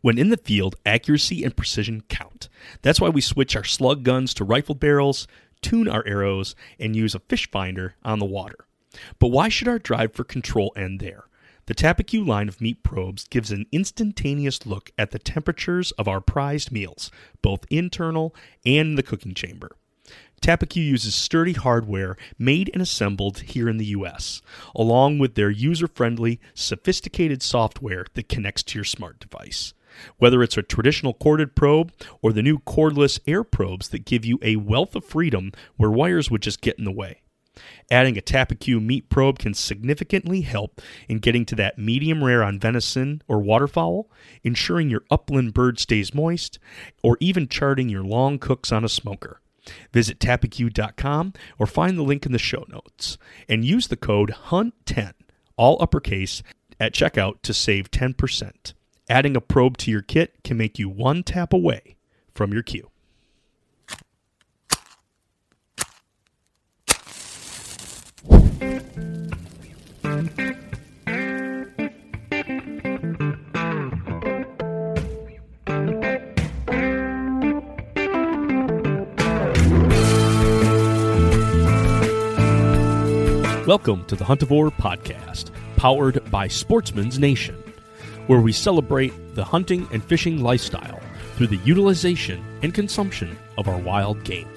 When in the field, accuracy and precision count. That's why we switch our slug guns to rifle barrels, tune our arrows, and use a fish finder on the water. But why should our drive for control end there? The Tappecue line of meat probes gives an instantaneous look at the temperatures of our prized meals, both internal and the cooking chamber. Tappecue uses sturdy hardware made and assembled here in the US, along with their user friendly, sophisticated software that connects to your smart device. Whether it's a traditional corded probe or the new cordless air probes that give you a wealth of freedom where wires would just get in the way. Adding a Tappecue meat probe can significantly help in getting to that medium rare on venison or waterfowl, ensuring your upland bird stays moist, or even charting your long cooks on a smoker. Visit tappecue.com or find the link in the show notes and use the code HUNT10, all uppercase, at checkout to save 10%. Adding a probe to your kit can make you one tap away from your cue. Welcome to the Huntivore Podcast, powered by Sportsman's Nation, where we celebrate the hunting and fishing lifestyle through the utilization and consumption of our wild game.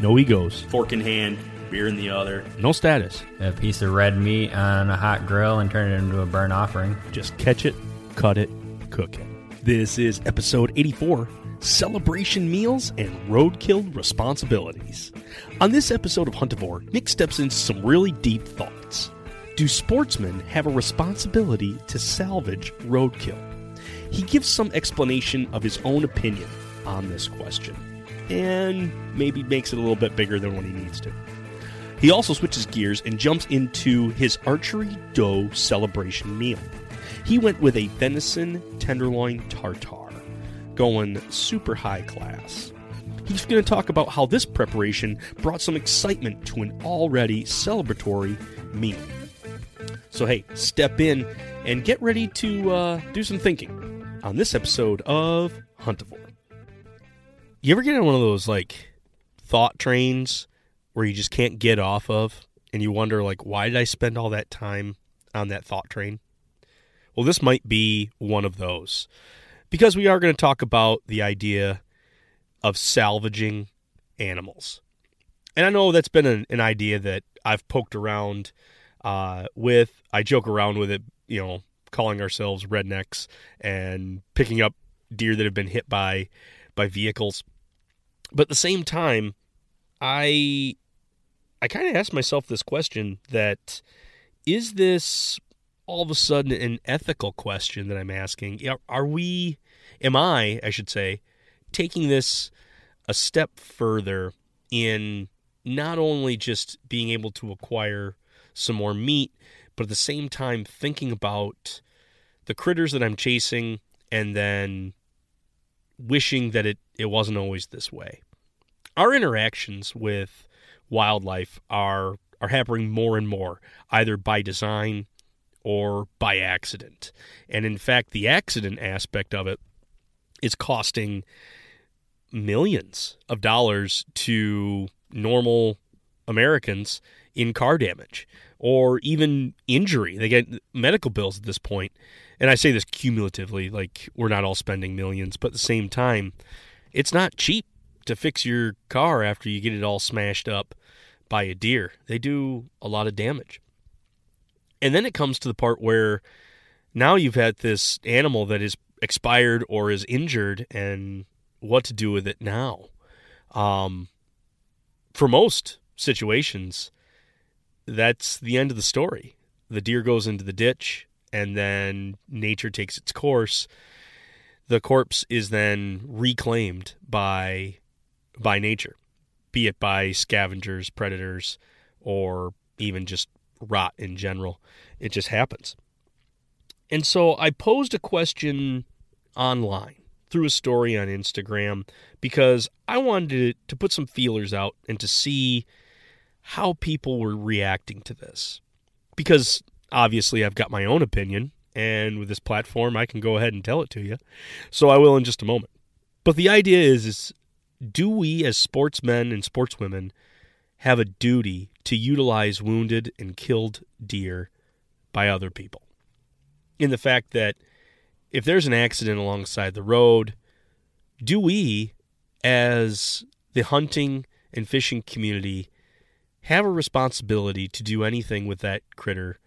No egos, fork in hand, beer in the other, no status. A piece of red meat on a hot grill and turn it into a burnt offering. Just catch it, cut it, cook it. This is episode 84 Celebration Meals and Roadkill Responsibilities. On this episode of Huntivore, Nick steps into some really deep thoughts. Do sportsmen have a responsibility to salvage roadkill? He gives some explanation of his own opinion on this question, and maybe makes it a little bit bigger than what he needs to. He also switches gears and jumps into his archery doe celebration meal. He went with a venison tenderloin tartare, going super high class. He's going to talk about how this preparation brought some excitement to an already celebratory meal. So, hey, step in and get ready to uh, do some thinking on this episode of Huntivore. You ever get on one of those like thought trains where you just can't get off of and you wonder like why did I spend all that time on that thought train? Well, this might be one of those. Because we are going to talk about the idea of salvaging animals. And I know that's been an, an idea that I've poked around uh, with. I joke around with it, you know, calling ourselves rednecks and picking up deer that have been hit by by vehicles. But at the same time, I I kind of asked myself this question that is this all of a sudden an ethical question that I'm asking? Are we am I, I should say, taking this a step further in not only just being able to acquire some more meat, but at the same time thinking about the critters that I'm chasing and then wishing that it, it wasn't always this way. Our interactions with wildlife are are happening more and more, either by design or by accident. And in fact, the accident aspect of it is costing millions of dollars to normal Americans in car damage or even injury. They get medical bills at this point. And I say this cumulatively, like we're not all spending millions, but at the same time, it's not cheap to fix your car after you get it all smashed up by a deer. They do a lot of damage. And then it comes to the part where now you've had this animal that is expired or is injured and what to do with it now. Um, for most situations, that's the end of the story. The deer goes into the ditch and then nature takes its course. The corpse is then reclaimed by by nature, be it by scavengers, predators, or even just rot in general. It just happens. And so I posed a question online through a story on Instagram because I wanted to, put some feelers out and to see how people were reacting to this. Because obviously I've got my own opinion, and with this platform I can go ahead and tell it to you. So I will in just a moment. But the idea is, is do we as sportsmen and sportswomen have a duty to utilize wounded and killed deer by other people? In the fact that if there's an accident alongside the road, do we, as the hunting and fishing community, have a responsibility to do anything with that critter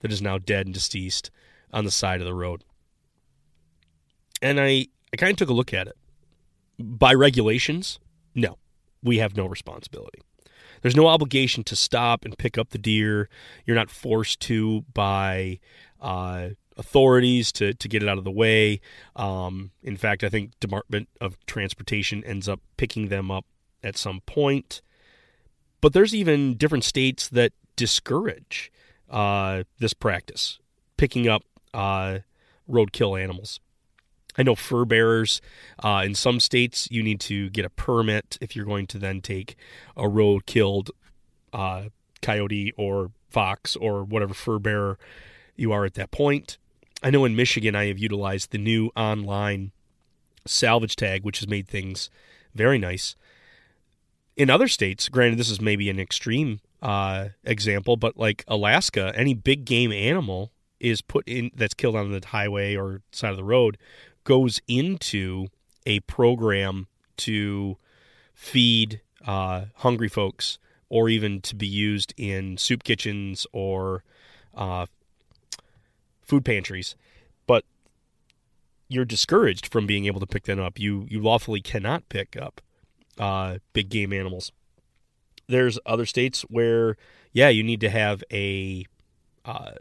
that is now dead and deceased on the side of the road? And I, I kind of took a look at it. By regulations, no, we have no responsibility. There's no obligation to stop and pick up the deer. You're not forced to by uh, authorities to, to get it out of the way. Um, in fact, I think Department of Transportation ends up picking them up at some point. But there's even different states that discourage uh, this practice, picking up uh, roadkill animals. I know fur bearers uh, in some states you need to get a permit if you're going to then take a road killed uh, coyote or fox or whatever fur bearer you are at that point. I know in Michigan I have utilized the new online salvage tag, which has made things very nice. In other states, granted, this is maybe an extreme uh, example, but like Alaska, any big game animal is put in that's killed on the highway or side of the road goes into a program to feed uh, hungry folks or even to be used in soup kitchens or uh, food pantries, but you're discouraged from being able to pick that up. You you lawfully cannot pick up uh, big game animals. There's other states where, yeah, you need to have a uh,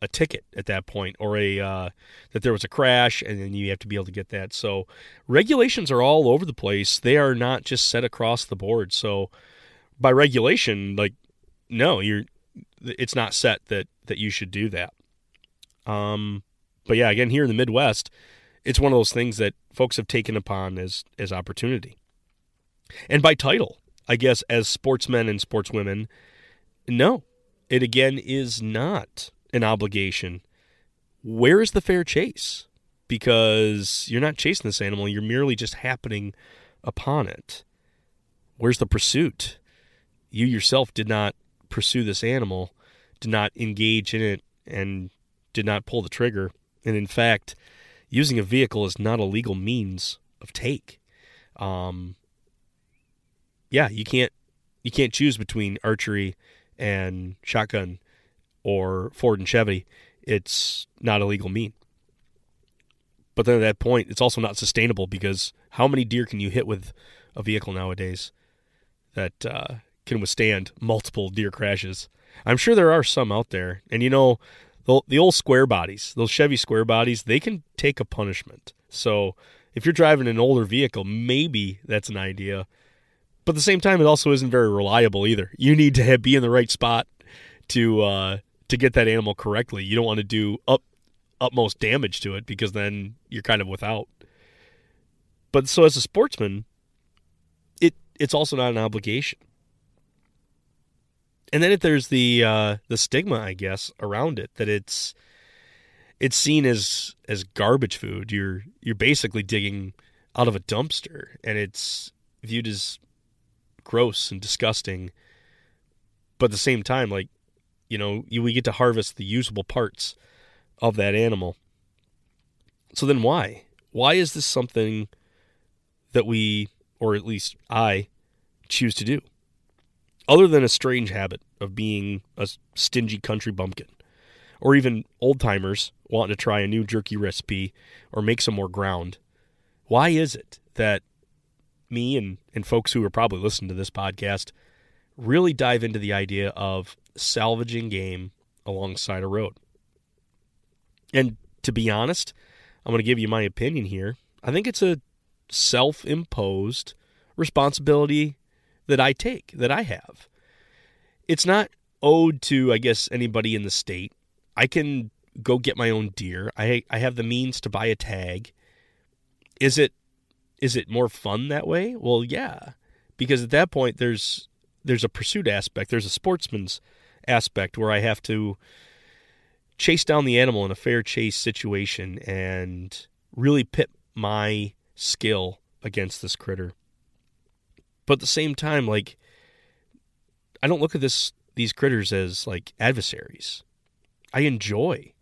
a ticket at that point or a uh, that there was a crash and then you have to be able to get that. So regulations are all over the place. They are not just set across the board. So by regulation like no you're it's not set that that you should do that. Um but yeah again here in the midwest it's one of those things that folks have taken upon as as opportunity and by title i guess as sportsmen and sportswomen no it again is not an obligation, where is the fair chase? Because you're not chasing this animal, you're merely just happening upon it. Where's the pursuit? You yourself did not pursue this animal, did not engage in it, and did not pull the trigger. And in fact, using a vehicle is not a legal means of take. Um, yeah, you can't you can't choose between archery and shotgun or Ford and Chevy, it's not a legal mean. But then at that point, it's also not sustainable because how many deer can you hit with a vehicle nowadays that uh, can withstand multiple deer crashes? I'm sure there are some out there. And you know, the, the old square bodies, those Chevy square bodies, they can take a punishment. So if you're driving an older vehicle, maybe that's an idea. But at the same time, it also isn't very reliable either. You need to be in the right spot to uh, to get that animal correctly. You don't want to do up utmost damage to it because then you're kind of without. But so as a sportsman, it it's also not an obligation. and then if there's the uh, the stigma, I guess, around it that it's it's seen as as garbage food. You're you're basically digging out of a dumpster, and it's viewed as gross and disgusting. But at the same time, like you know, you, we get to harvest the usable parts of that animal. So then, why? Why is this something that we, or at least I, choose to do? Other than a strange habit of being a stingy country bumpkin, or even old timers wanting to try a new jerky recipe or make some more ground. Why is it that me and, and folks who are probably listening to this podcast really dive into the idea of salvaging game alongside a road? And to be honest, I'm going to give you my opinion here. I think it's a self imposed responsibility that I take, that I have. It's not owed to, I guess, anybody in the state. I can go get my own deer. I I have the means to buy a tag. Is it is it more fun that way? Well, yeah. Because at that point there's there's a pursuit aspect, there's a sportsman's aspect where I have to chase down the animal in a fair chase situation and really pit my skill against this critter. But at the same time, like I don't look at this these critters as like adversaries. I enjoy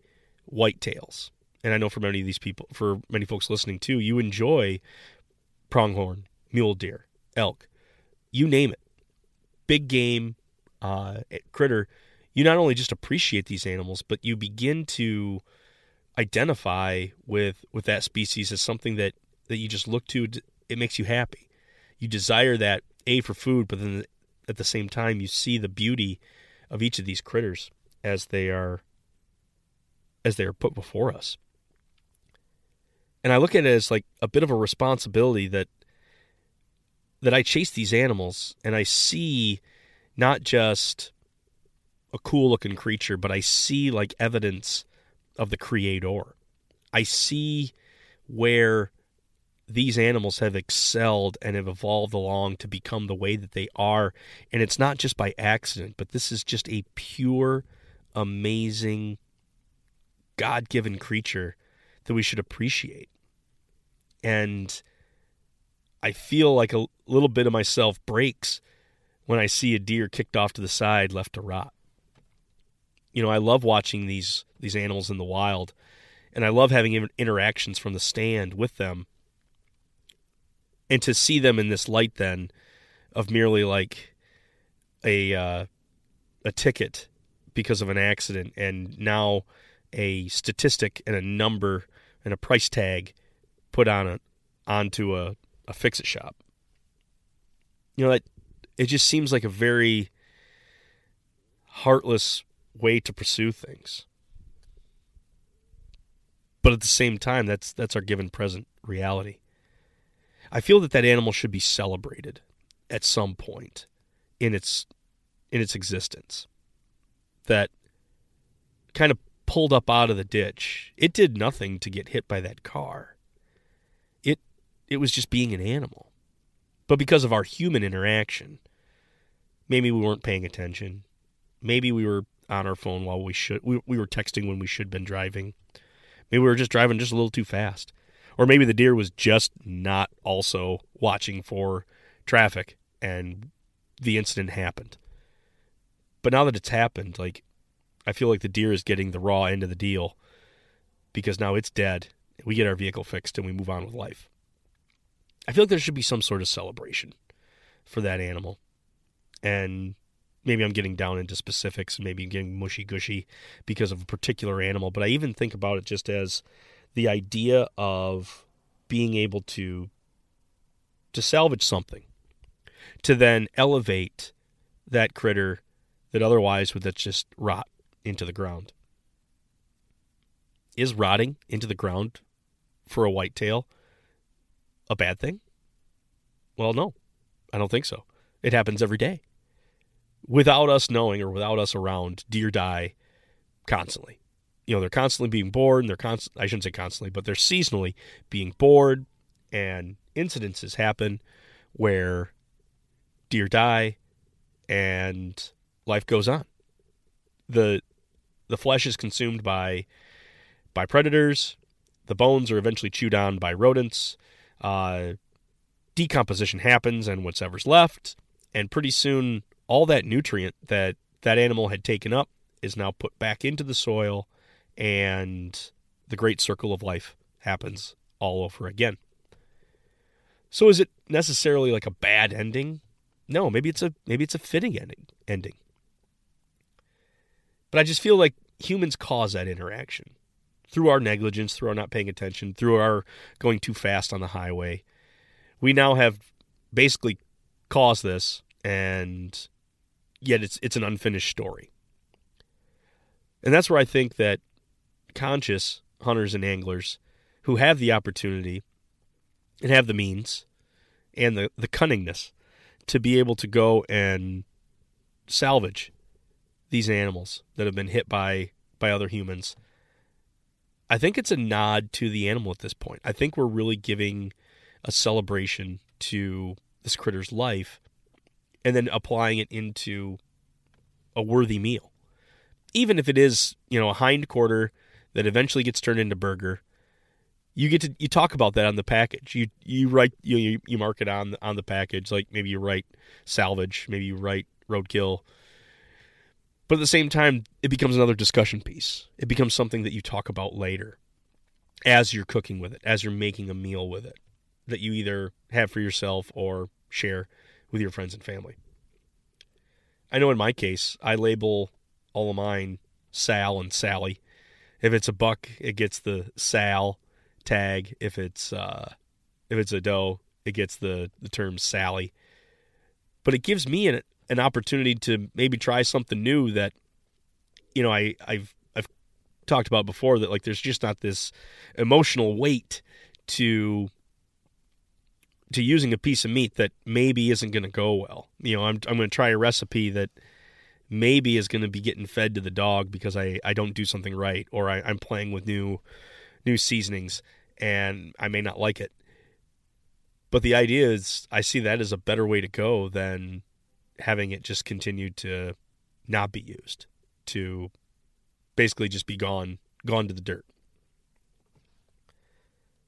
whitetails. And I know for many of these people, for many folks listening too, you enjoy pronghorn, mule deer, elk, you name it. Big game, uh, critter. You not only just appreciate these animals, but you begin to identify with with that species as something that that you just look to. It makes you happy. You desire that a for food, but then at the same time you see the beauty of each of these critters as they are as they are put before us. And I look at it as like a bit of a responsibility that that I chase these animals and I see not just a cool looking creature, but I see like evidence of the creator. I see where these animals have excelled and have evolved along to become the way that they are. And it's not just by accident, but this is just a pure, amazing God given creature that we should appreciate. And I feel like a little bit of myself breaks when I see a deer kicked off to the side, left to rot. You know, I love watching these these animals in the wild, and I love having interactions from the stand with them. And to see them in this light, then, of merely like a uh, a ticket because of an accident, and now a statistic and a number and a price tag put on a onto a, a fix it shop. You know, that it just seems like a very heartless way to pursue things. But at the same time, that's that's our given present reality. I feel that that animal should be celebrated at some point in its in its existence. That kind of pulled up out of the ditch. It did nothing to get hit by that car. It was just being an animal. But because of our human interaction, maybe we weren't paying attention. Maybe we were on our phone while we should we, we were texting when we should have been driving. Maybe we were just driving just a little too fast. Or maybe the deer was just not also watching for traffic and the incident happened. But now that it's happened, like I feel like the deer is getting the raw end of the deal because now it's dead. We get our vehicle fixed and we move on with life. I feel like there should be some sort of celebration for that animal. And maybe I'm getting down into specifics and maybe getting mushy gushy because of a particular animal, but I even think about it just as the idea of being able to to salvage something to then elevate that critter that otherwise would just rot into the ground. Is rotting into the ground for a whitetail a bad thing? Well, no, I don't think so. It happens every day. Without us knowing or without us around, deer die constantly. You know, they're constantly being bored, they're constant I shouldn't say constantly, but they're seasonally being bored, and incidences happen where deer die and life goes on. the The flesh is consumed by by predators. The bones are eventually chewed on by rodents. Uh, decomposition happens, and whatever's left, and pretty soon, all that nutrient that that animal had taken up is now put back into the soil, and the great circle of life happens all over again. So is it necessarily like a bad ending? No, maybe it's a maybe it's a fitting ending ending. But I just feel like humans cause that interaction through our negligence, through our not paying attention, through our going too fast on the highway. We now have basically caused this and yet it's it's an unfinished story. And that's where I think that conscious hunters and anglers who have the opportunity and have the means and the, the cunningness to be able to go and salvage these animals that have been hit by by other humans. I think it's a nod to the animal at this point. I think we're really giving a celebration to this critter's life and then applying it into a worthy meal. Even if it is, you know, a hind quarter that eventually gets turned into burger, you get to you talk about that on the package. You you write you you, mark it on on the package. Like maybe you write salvage, maybe you write roadkill. But at the same time, it becomes another discussion piece. It becomes something that you talk about later as you're cooking with it, as you're making a meal with it, that you either have for yourself or share with your friends and family. I know in my case, I label all of mine Sal and Sally. If it's a buck, it gets the Sal tag. If it's uh, if it's a doe, it gets the the term Sally. But it gives me an an opportunity to maybe try something new that you know I I've I've talked about before that like there's just not this emotional weight to to using a piece of meat that maybe isn't going to go well. You know, I'm I'm going to try a recipe that maybe is going to be getting fed to the dog because I I don't do something right or I, I'm playing with new new seasonings and I may not like it. But the idea is I see that as a better way to go than having it just continue to not be used, to basically just be gone, gone to the dirt.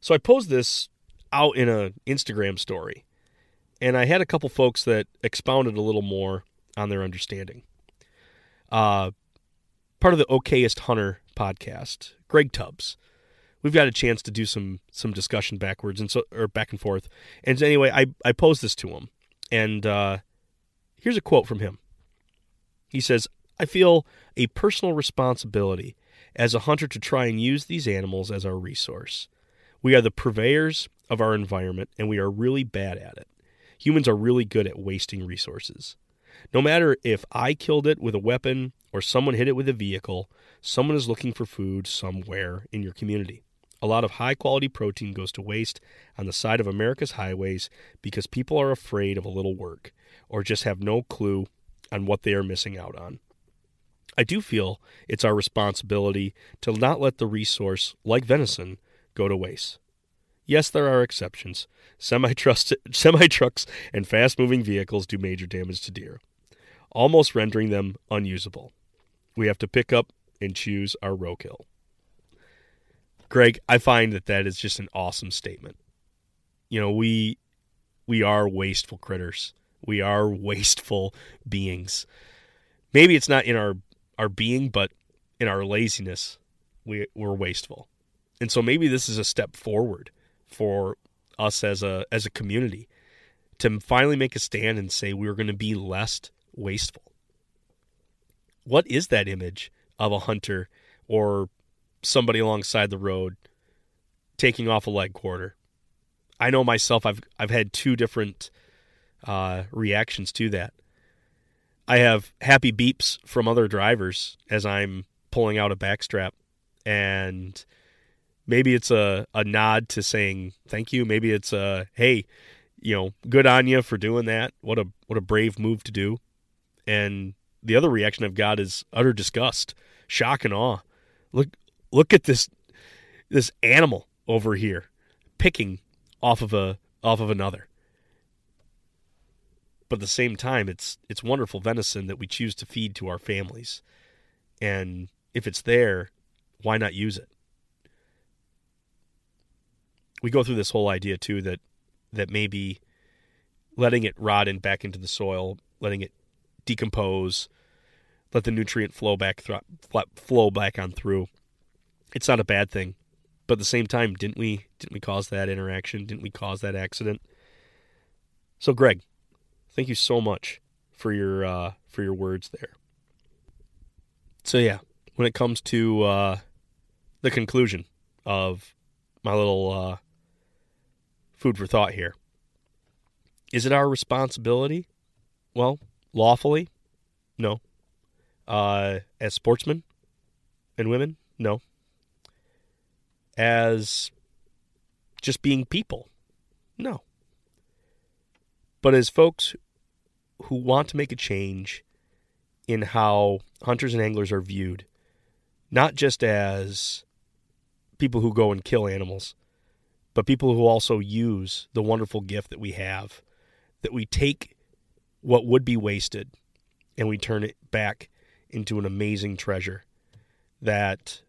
So I posed this out in a Instagram story, and I had a couple folks that expounded a little more on their understanding. Uh, part of the Okayest Hunter podcast, Greg Tubbs. We've got a chance to do some some discussion backwards and so or back and forth. And anyway, I I posed this to him, and uh, here's a quote from him. He says, "I feel a personal responsibility as a hunter to try and use these animals as our resource. We are the purveyors of our environment, and we are really bad at it. Humans are really good at wasting resources. No matter if I killed it with a weapon or someone hit it with a vehicle, someone is looking for food somewhere in your community. A lot of high quality protein goes to waste on the side of America's highways because people are afraid of a little work or just have no clue on what they are missing out on. I do feel it's our responsibility to not let the resource, like venison, go to waste. Yes, there are exceptions. Semi trucks and fast moving vehicles do major damage to deer, almost rendering them unusable. We have to pick up and choose our roadkill. Greg, I find that that is just an awesome statement. You know, we we are wasteful critters. We are wasteful beings. Maybe it's not in our our being, but in our laziness, we we're wasteful. And so maybe this is a step forward for us as a as a community to finally make a stand and say we're going to be less wasteful. What is that image of a hunter or somebody alongside the road taking off a leg quarter? I know myself I've I've had two different uh, reactions to that. I have happy beeps from other drivers as I'm pulling out a backstrap and maybe it's a, a nod to saying thank you. Maybe it's a hey, you know, good on you for doing that. What a what a brave move to do. And the other reaction I've got is utter disgust, shock and awe. Look look at this this animal over here picking off of a off of another. but at the same time, it's it's wonderful venison that we choose to feed to our families. And if it's there, why not use it? We go through this whole idea too that that maybe letting it rot and back into the soil, letting it decompose, let the nutrient flow back through, flow back on through. It's not a bad thing, but at the same time, didn't we didn't we cause that interaction? Didn't we cause that accident? So, Greg, thank you so much for your uh, for your words there. So yeah, when it comes to uh, the conclusion of my little uh, food for thought here, is it our responsibility? Well, lawfully, no. Uh, as sportsmen and women, no. As just being people, no. But as folks who want to make a change in how hunters and anglers are viewed, not just as people who go and kill animals, but people who also use the wonderful gift that we have, that we take what would be wasted and we turn it back into an amazing treasure. That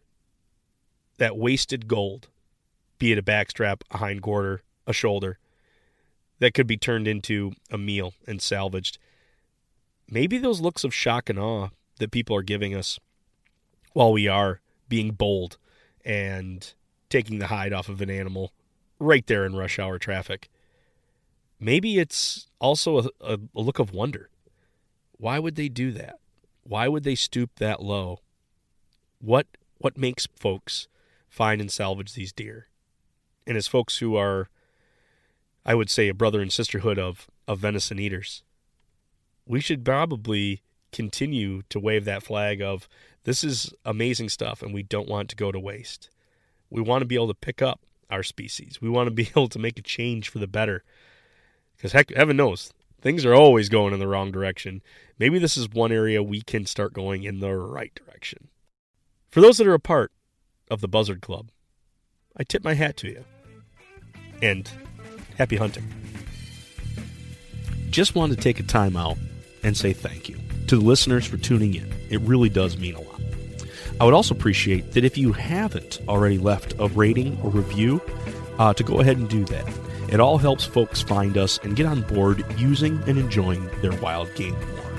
that wasted gold, be it a backstrap, a hind quarter, a shoulder, that could be turned into a meal and salvaged. Maybe those looks of shock and awe that people are giving us while we are being bold and taking the hide off of an animal right there in rush hour traffic. Maybe it's also a, a, look of wonder. Why would they do that? Why would they stoop that low? What what makes folks find and salvage these deer? And as folks who are I would say a brother and sisterhood of, of venison eaters. We should probably continue to wave that flag of this is amazing stuff and we don't want to go to waste. We want to be able to pick up our species. We want to be able to make a change for the better. Because heck, heaven knows, things are always going in the wrong direction. Maybe this is one area we can start going in the right direction. For those that are a part of the Buzzard Club, I tip my hat to you. And Happy hunting. Just wanted to take a time out and say thank you to the listeners for tuning in. It really does mean a lot. I would also appreciate that if you haven't already left a rating or review, uh, to go ahead and do that. It all helps folks find us and get on board using and enjoying their wild game more.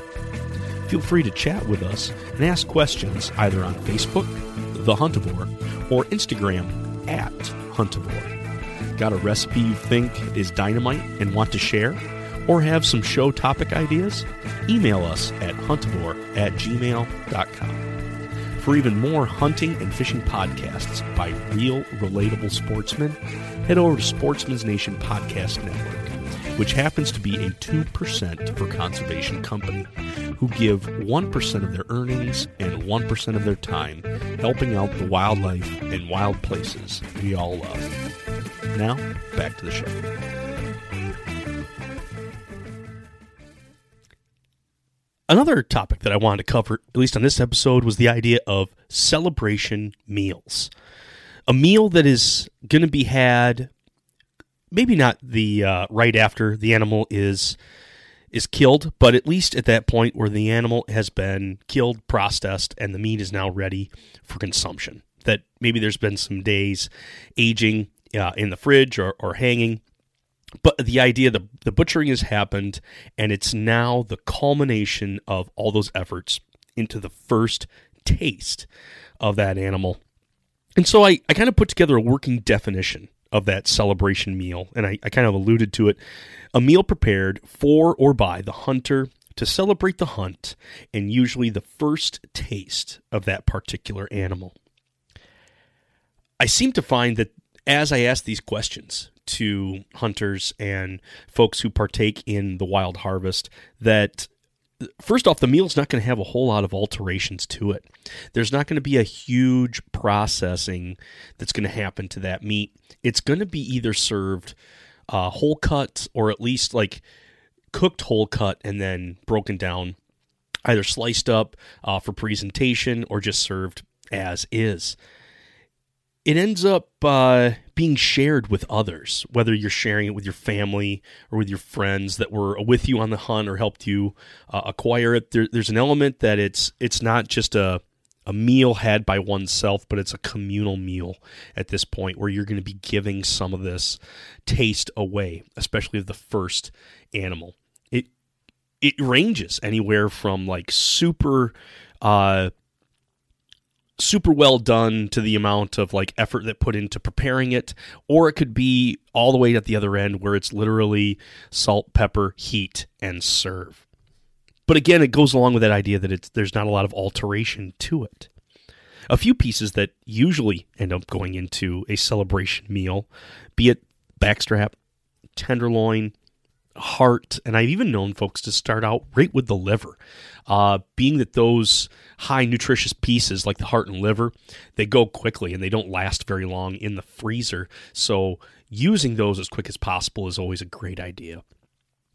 Feel free to chat with us and ask questions either on Facebook, The Huntivore, or Instagram at Huntivore. Got a recipe you think is dynamite and want to share? Or have some show topic ideas? Email us at huntivore at gmail.com. For even more hunting and fishing podcasts by real, relatable sportsmen, head over to Sportsman's Nation Podcast Network, which happens to be a 2% for conservation company who give 1% of their earnings and 1% of their time helping out the wildlife and wild places we all love. Now, back to the show. Another topic that I wanted to cover, at least on this episode, was the idea of celebration meals. A meal that is going to be had, maybe not the uh, right after the animal is is killed, but at least at that point where the animal has been killed, processed, and the meat is now ready for consumption. That maybe there's been some days aging uh, in the fridge or, or hanging. But the idea, the, the butchering has happened, and it's now the culmination of all those efforts into the first taste of that animal. And so I, I kind of put together a working definition of that celebration meal, and I, I kind of alluded to it. A meal prepared for or by the hunter to celebrate the hunt, and usually the first taste of that particular animal. I seem to find that as I ask these questions to hunters and folks who partake in the wild harvest, that first off, the meal's not going to have a whole lot of alterations to it. There's not going to be a huge processing that's going to happen to that meat. It's going to be either served uh, whole cut or at least like cooked whole cut and then broken down, either sliced up uh, for presentation or just served as is it ends up uh, being shared with others, whether you're sharing it with your family or with your friends that were with you on the hunt or helped you uh, acquire it. There, there's an element that it's it's not just a a meal had by oneself, but it's a communal meal at this point where you're going to be giving some of this taste away, especially of the first animal. It it ranges anywhere from like super uh super well done to the amount of like effort that put into preparing it or it could be all the way at the other end where it's literally salt pepper heat and serve. But again it goes along with that idea that it's there's not a lot of alteration to it. A few pieces that usually end up going into a celebration meal be it backstrap tenderloin heart, and I've even known folks to start out right with the liver, uh, being that those high nutritious pieces like the heart and liver, they go quickly and they don't last very long in the freezer. So using those as quick as possible is always a great idea.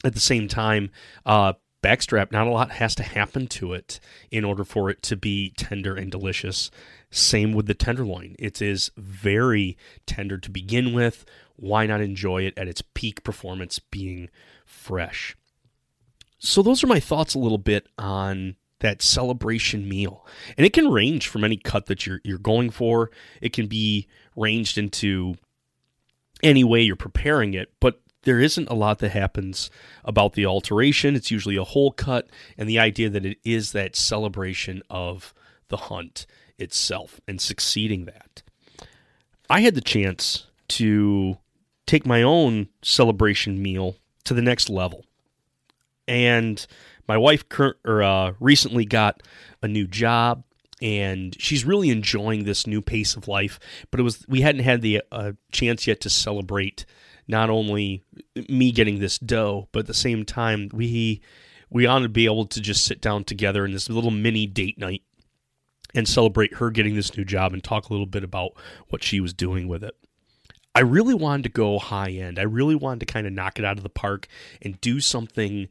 At the same time, uh, backstrap, not a lot has to happen to it in order for it to be tender and delicious. Same with the tenderloin. It is very tender to begin with. Why not enjoy it at its peak performance being fresh? So, those are my thoughts a little bit on that celebration meal. And it can range from any cut that you're, you're going for, it can be ranged into any way you're preparing it. But there isn't a lot that happens about the alteration. It's usually a whole cut, and the idea that it is that celebration of the hunt itself and succeeding that. I had the chance to take my own celebration meal to the next level. And my wife cur- or, uh, recently got a new job and she's really enjoying this new pace of life but it was we hadn't had the uh, chance yet to celebrate not only me getting this doe, but at the same time, we we ought to be able to just sit down together in this little mini date night and celebrate her getting this new job and talk a little bit about what she was doing with it. I really wanted to go high end. I really wanted to kind of knock it out of the park and do something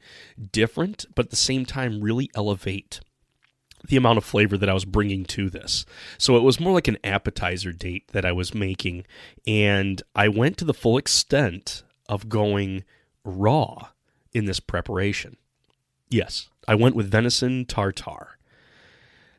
different, but at the same time, really elevate the amount of flavor that I was bringing to this. So it was more like an appetizer date that I was making. And I went to the full extent of going raw in this preparation. Yes, I went with venison tartare.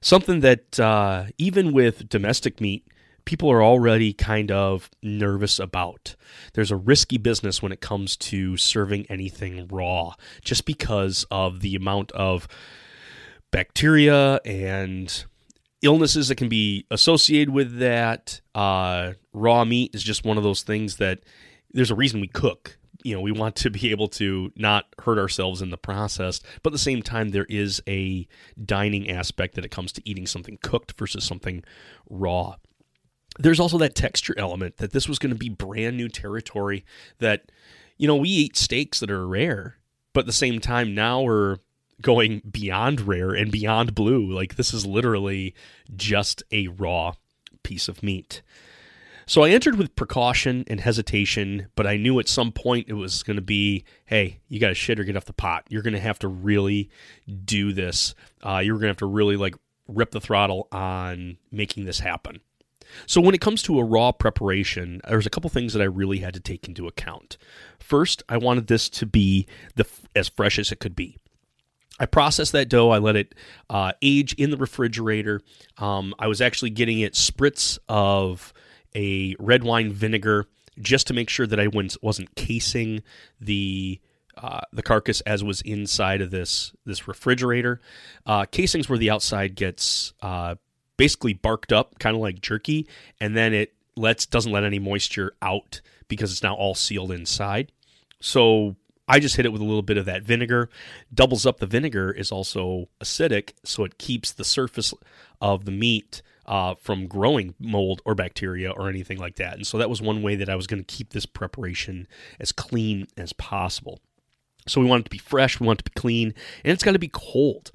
Something that uh, even with domestic meat, people are already kind of nervous about. There's a risky business when it comes to serving anything raw, just because of the amount of bacteria and illnesses that can be associated with that. Uh, raw meat is just one of those things that there's a reason we cook. You know, we want to be able to not hurt ourselves in the process, but at the same time, there is a dining aspect that it comes to eating something cooked versus something raw. There's also that texture element that this was going to be brand new territory that, you know, we eat steaks that are rare, but at the same time, now we're going beyond rare and beyond blue. Like this is literally just a raw piece of meat. So I entered with precaution and hesitation, but I knew at some point it was going to be, hey, you got to shit or get off the pot. You're going to have to really do this. Uh, you're going to have to really like rip the throttle on making this happen. So when it comes to a raw preparation, there's a couple things that I really had to take into account. First, I wanted this to be the as fresh as it could be. I processed that doe. I let it uh, age in the refrigerator. Um, I was actually getting it spritz of a red wine vinegar just to make sure that I wasn't casing the uh, the carcass as was inside of this this refrigerator. Uh, casings where the outside gets uh, basically barked up, kind of like jerky, and then it lets doesn't let any moisture out because it's now all sealed inside. So I just hit it with a little bit of that vinegar. Doubles up the vinegar is also acidic, so it keeps the surface of the meat uh, from growing mold or bacteria or anything like that. And so that was one way that I was going to keep this preparation as clean as possible. So we want it to be fresh, we want it to be clean, and it's got to be cold.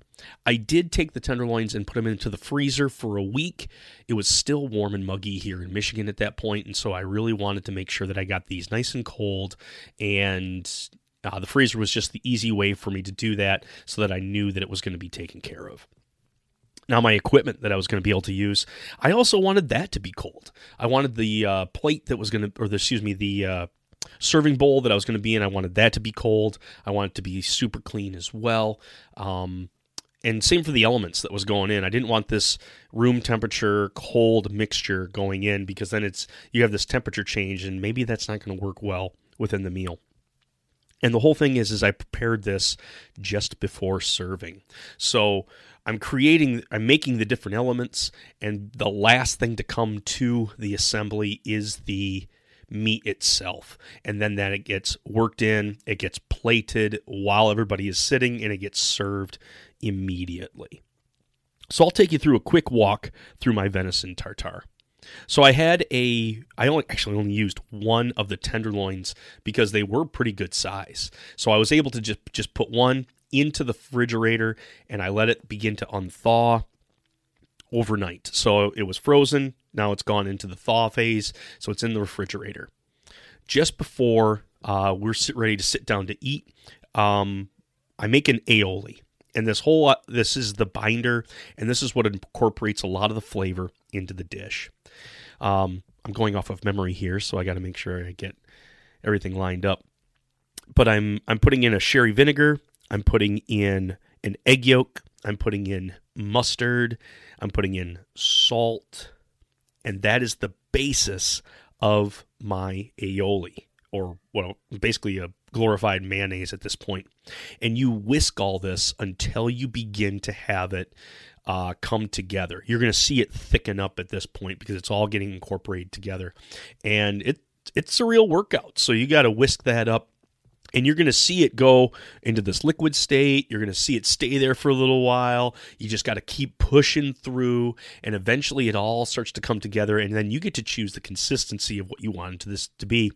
I did take the tenderloins and put them into the freezer for a week. It was still warm and muggy here in Michigan at that point, and so I really wanted to make sure that I got these nice and cold and uh, the freezer was just the easy way for me to do that so that I knew that it was going to be taken care of. Now, my equipment that I was going to be able to use, I also wanted that to be cold. I wanted the uh, plate that was going to, or the, excuse me, the uh, serving bowl that I was going to be in. I wanted that to be cold. I wanted to be super clean as well. Um, and same for the elements that was going in. I didn't want this room temperature cold mixture going in because then it's you have this temperature change and maybe that's not going to work well within the meal. And the whole thing is is I prepared this just before serving. So I'm creating I'm making the different elements and the last thing to come to the assembly is the meat itself. And then that it gets worked in, it gets plated while everybody is sitting and it gets served immediately. So I'll take you through a quick walk through my venison tartare. So I had a I only actually only used one of the tenderloins because they were pretty good size. So I was able to just just put one into the refrigerator and I let it begin to unthaw overnight. So it was frozen, now it's gone into the thaw phase, so it's in the refrigerator. Just before uh, we're ready to sit down to eat, um, I make an aioli. And this whole uh, this is the binder and this is what incorporates a lot of the flavor into the dish. Um, i'm going off of memory here so i got to make sure i get everything lined up. But i'm i'm putting in a sherry vinegar. I'm putting in an egg yolk. I'm putting in mustard i'm putting in salt and that is the basis of my aioli or well basically a glorified mayonnaise at this point. And you whisk all this until you begin to have it uh, come together. You're going to see it thicken up at this point because it's all getting incorporated together. And it it's a real workout. So you got to whisk that up and you're going to see it go into this liquid state. You're going to see it stay there for a little while. You just got to keep pushing through, and eventually it all starts to come together. And then you get to choose the consistency of what you want this to be.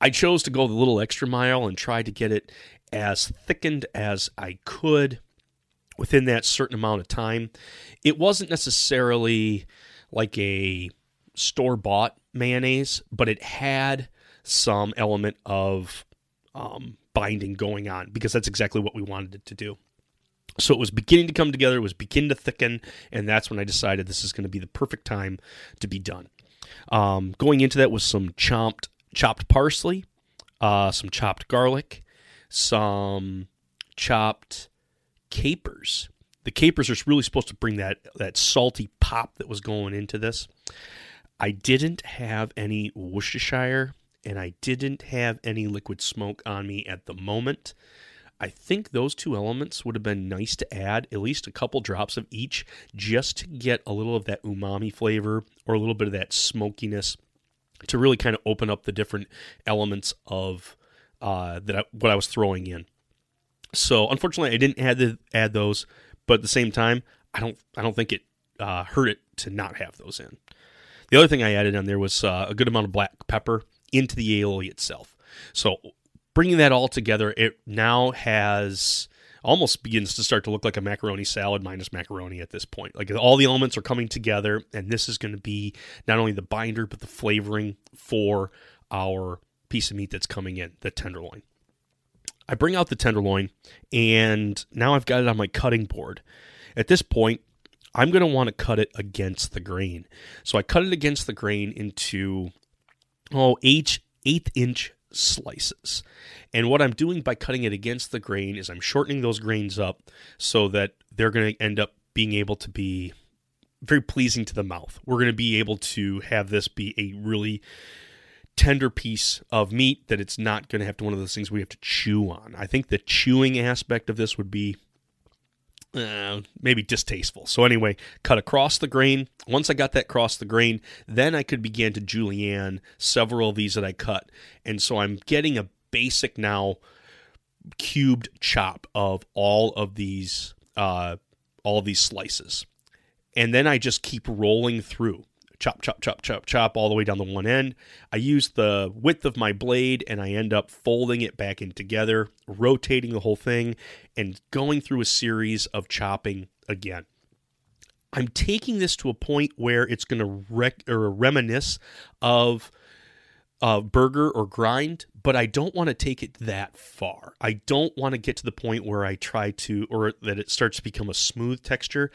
I chose to go the little extra mile and try to get it as thickened as I could within that certain amount of time. It wasn't necessarily like a store bought mayonnaise, but it had some element of um, binding going on because that's exactly what we wanted it to do. So it was beginning to come together, it was beginning to thicken, and that's when I decided this is going to be the perfect time to be done. Um, going into that was some chopped chopped parsley, uh, some chopped garlic, some chopped capers. The capers are really supposed to bring that that salty pop that was going into this. I didn't have any Worcestershire and I didn't have any liquid smoke on me at the moment. I think those two elements would have been nice to add, at least a couple drops of each, just to get a little of that umami flavor or a little bit of that smokiness to really kind of open up the different elements of uh, that I, what I was throwing in. So unfortunately, I didn't add the, add those, but at the same time, I don't I don't think it uh, hurt it to not have those in. The other thing I added on there was uh, a good amount of black pepper into the aioli itself. So bringing that all together, it now has almost begins to start to look like a macaroni salad minus macaroni at this point. Like all the elements are coming together, and this is going to be not only the binder but the flavoring for our piece of meat that's coming in, the tenderloin. I bring out the tenderloin, and now I've got it on my cutting board. At this point, I'm going to want to cut it against the grain. So I cut it against the grain into oh, eight, eighth inch slices. And what I'm doing by cutting it against the grain is I'm shortening those grains up so that they're going to end up being able to be very pleasing to the mouth. We're going to be able to have this be a really tender piece of meat that it's not going to have to one of those things we have to chew on. I think the chewing aspect of this would be uh, maybe distasteful. So anyway, cut across the grain. Once I got that across the grain, then I could begin to julienne several of these that I cut. And so I'm getting a basic now cubed chop of all of these uh, all of these slices. And then I just keep rolling through chop, chop, chop, chop, chop all the way down the one end. I use the width of my blade and I end up folding it back in together, rotating the whole thing, and going through a series of chopping again. I'm taking this to a point where it's going to rec- or reminisce of a burger or grind, but I don't want to take it that far. I don't want to get to the point where I try to, or that it starts to become a smooth texture.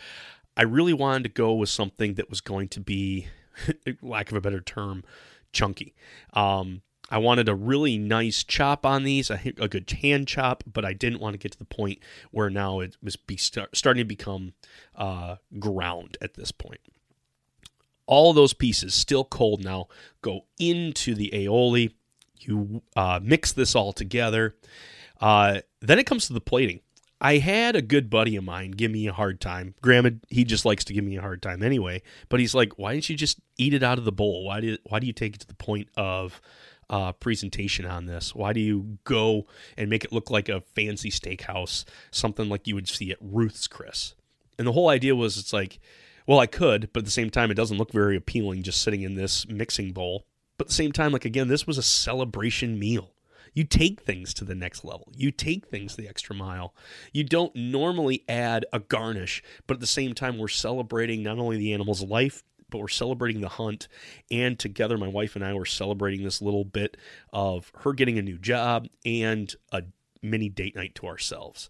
I really wanted to go with something that was going to be, lack of a better term, chunky. Um, I wanted a really nice chop on these, a, a, good hand chop, but I didn't want to get to the point where now it was be start, starting to become uh, ground at this point. All those pieces, still cold now, go into the aioli. You uh, mix this all together. Uh, then it comes to the plating. I had a good buddy of mine give me a hard time. Granted, he just likes to give me a hard time anyway. But he's like, "Why didn't you just eat it out of the bowl? Why do why do you take it to the point of uh, presentation on this? Why do you go and make it look like a fancy steakhouse, something like you would see at Ruth's Chris?" And the whole idea was, it's like, well, I could, but at the same time, it doesn't look very appealing just sitting in this mixing bowl. But at the same time, like again, this was a celebration meal. You take things to the next level. You take things the extra mile. You don't normally add a garnish, but at the same time, we're celebrating not only the animal's life, but we're celebrating the hunt. And together, my wife and I were celebrating this little bit of her getting a new job and a mini date night to ourselves.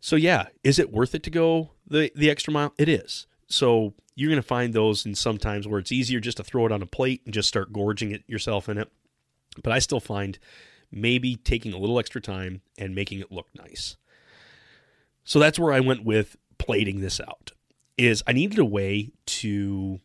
So yeah, is it worth it to go the the extra mile? It is. So you're going to find those in sometimes where it's easier just to throw it on a plate and just start gorging it yourself in it. But I still find maybe taking a little extra time and making it look nice. So that's where I went with plating this out. Is I needed a way to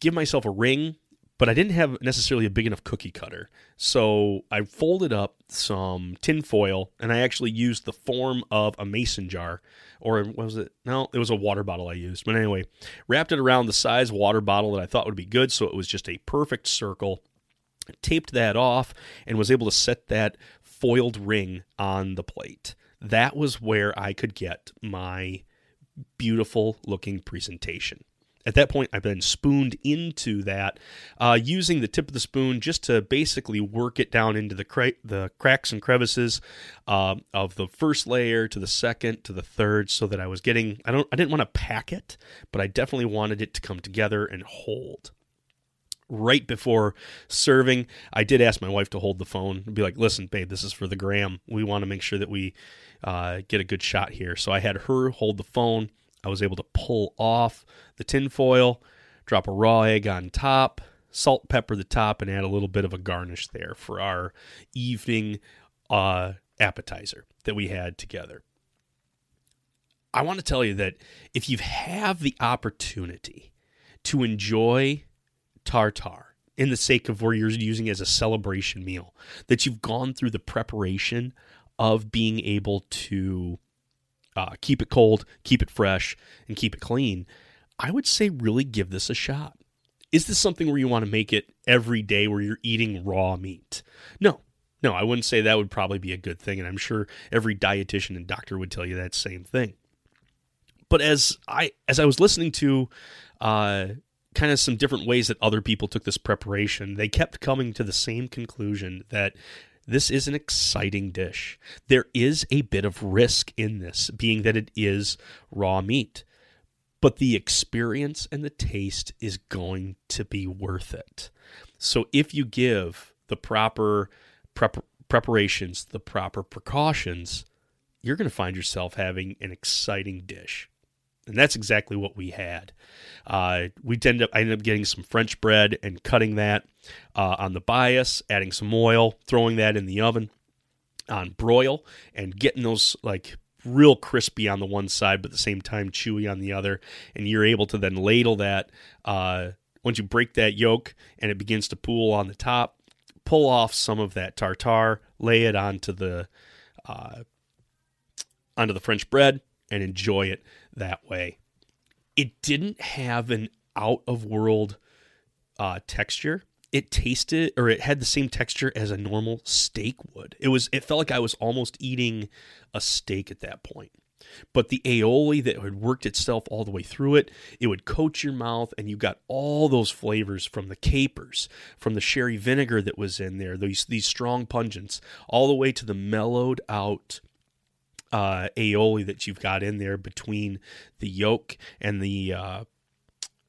give myself a ring, but I didn't have necessarily a big enough cookie cutter. So I folded up some tin foil and I actually used the form of a mason jar or what was it? No, it was a water bottle I used. But anyway, wrapped it around the size water bottle that I thought would be good so it was just a perfect circle taped that off and was able to set that foiled ring on the plate. That was where I could get my beautiful looking presentation. At that point, I've been spooned into that uh, using the tip of the spoon just to basically work it down into the cra- the cracks and crevices uh, of the first layer to the second to the third, so that I was getting. I don't. I didn't want to pack it, but I definitely wanted it to come together and hold right before serving, I did ask my wife to hold the phone and be like, listen, babe, this is for the gram. We want to make sure that we uh, get a good shot here. So I had her hold the phone. I was able to pull off the tinfoil, drop a raw egg on top, salt, pepper the top, and add a little bit of a garnish there for our evening uh, appetizer that we had together. I want to tell you that if you have the opportunity to enjoy tartar in the sake of where you're using as a celebration meal, that you've gone through the preparation of being able to uh, keep it cold, keep it fresh, and keep it clean, I would say really give this a shot. Is this something where you want to make it every day where you're eating raw meat? No, no, I wouldn't say that would probably be a good thing. And I'm sure every dietitian and doctor would tell you that same thing. But as I as I was listening to uh, kind of some different ways that other people took this preparation, they kept coming to the same conclusion that this is an exciting dish. There is a bit of risk in this, being that it is raw meat. But the experience and the taste is going to be worth it. So if you give the proper prep- preparations, the proper precautions, you're going to find yourself having an exciting dish and that's exactly what we had. Uh, we ended up I ended up getting some French bread and cutting that uh, on the bias, adding some oil, throwing that in the oven on broil, and getting those like real crispy on the one side, but at the same time chewy on the other. And you're able to then ladle that. Uh, once you break that yolk and it begins to pool on the top, pull off some of that tartar, lay it onto the uh, onto the French bread, and enjoy it that way. It didn't have an out of world uh, texture. It tasted, or it had the same texture as a normal steak would. It was. It felt like I was almost eating a steak at that point. But the aioli that had worked itself all the way through it, it would coat your mouth, and you got all those flavors from the capers, from the sherry vinegar that was in there, these these strong pungents, all the way to the mellowed out uh, aioli that you've got in there between the yolk and the uh,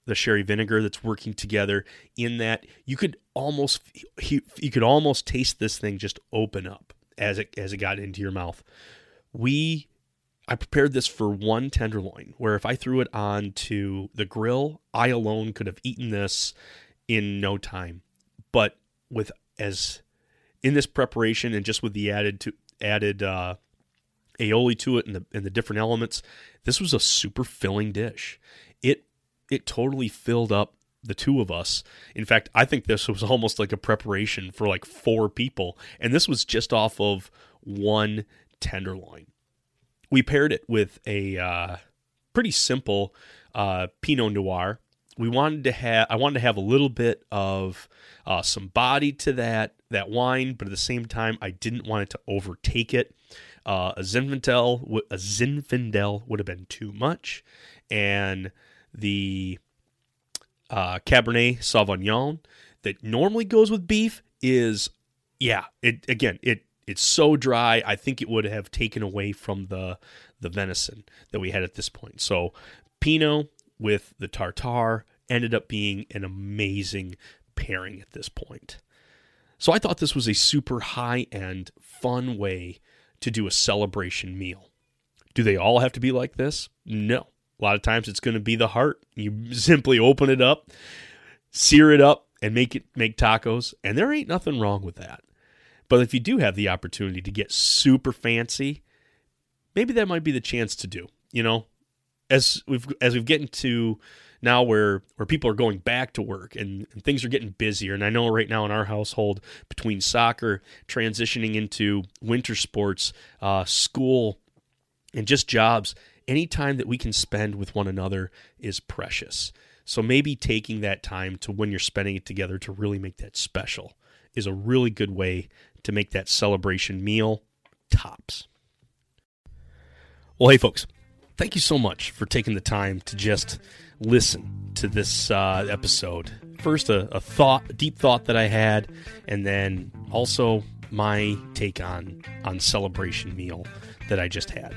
the sherry vinegar that's working together in that you could almost you, could almost taste this thing just open up as it as it got into your mouth we I prepared this for one tenderloin, where if I threw it on to the grill, I alone could have eaten this in no time. But with as in this preparation and just with the added to added uh, aioli to it and the and the different elements, this was a super filling dish. It it totally filled up the two of us. In fact, I think this was almost like a preparation for like four people, and this was just off of one tenderloin. We paired it with a uh, pretty simple uh, Pinot Noir. We wanted to have I wanted to have a little bit of uh, some body to that that wine, but at the same time, I didn't want it to overtake it. Uh, a Zinfandel, a Zinfandel would have been too much, and the uh, Cabernet Sauvignon that normally goes with beef is, yeah, it again it it's so dry. I think it would have taken away from the the venison that we had at this point. So Pinot with the tartar ended up being an amazing pairing at this point. So I thought this was a super high end, fun way to do a celebration meal. Do they all have to be like this? No. A lot of times it's going to be the heart. You simply open it up, sear it up, and make it make tacos, and there ain't nothing wrong with that. But if you do have the opportunity to get super fancy, maybe that might be the chance to do. You know, as we've as we've getting to now where where people are going back to work and, and, things are getting busier. And i know right now in our household between soccer transitioning into winter sports uh, school and just jobs any time that we can spend with one another is precious. So maybe taking that time to when you're spending it together to really make that special is a really good way to make that celebration meal tops. Well hey folks thank you so much for taking the time to just listen to this uh, episode. First, a, a thought, a deep thought that I had, and then also my take on on celebration meal that I just had.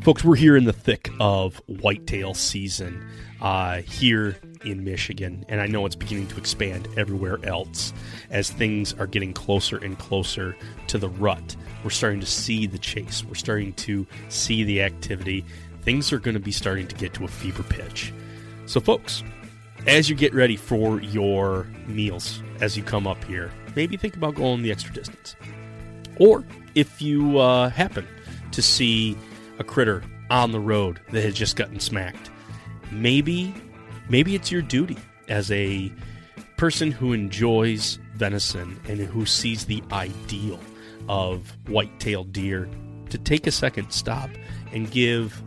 Folks, we're here in the thick of whitetail season uh, here in Michigan, and I know it's beginning to expand everywhere else as things are getting closer and closer to the rut. We're starting to see the chase, we're starting to see the activity. Things are going to be starting to get to a fever pitch. So, folks, as you get ready for your meals as you come up here, maybe think about going the extra distance. Or if you uh, happen to see a critter on the road that has just gotten smacked, maybe maybe it's your duty as a person who enjoys venison and who sees the ideal of white-tailed deer to take a second stop and give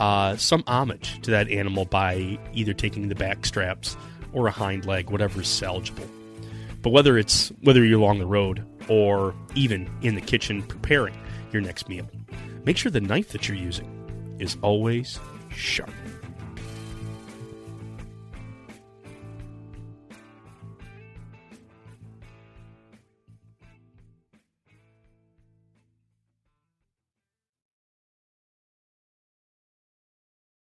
uh, some homage to that animal by either taking the back straps or a hind leg, whatever is salvageable. But whether it's whether you're along the road or even in the kitchen preparing your next meal, make sure the knife that you're using is always sharp.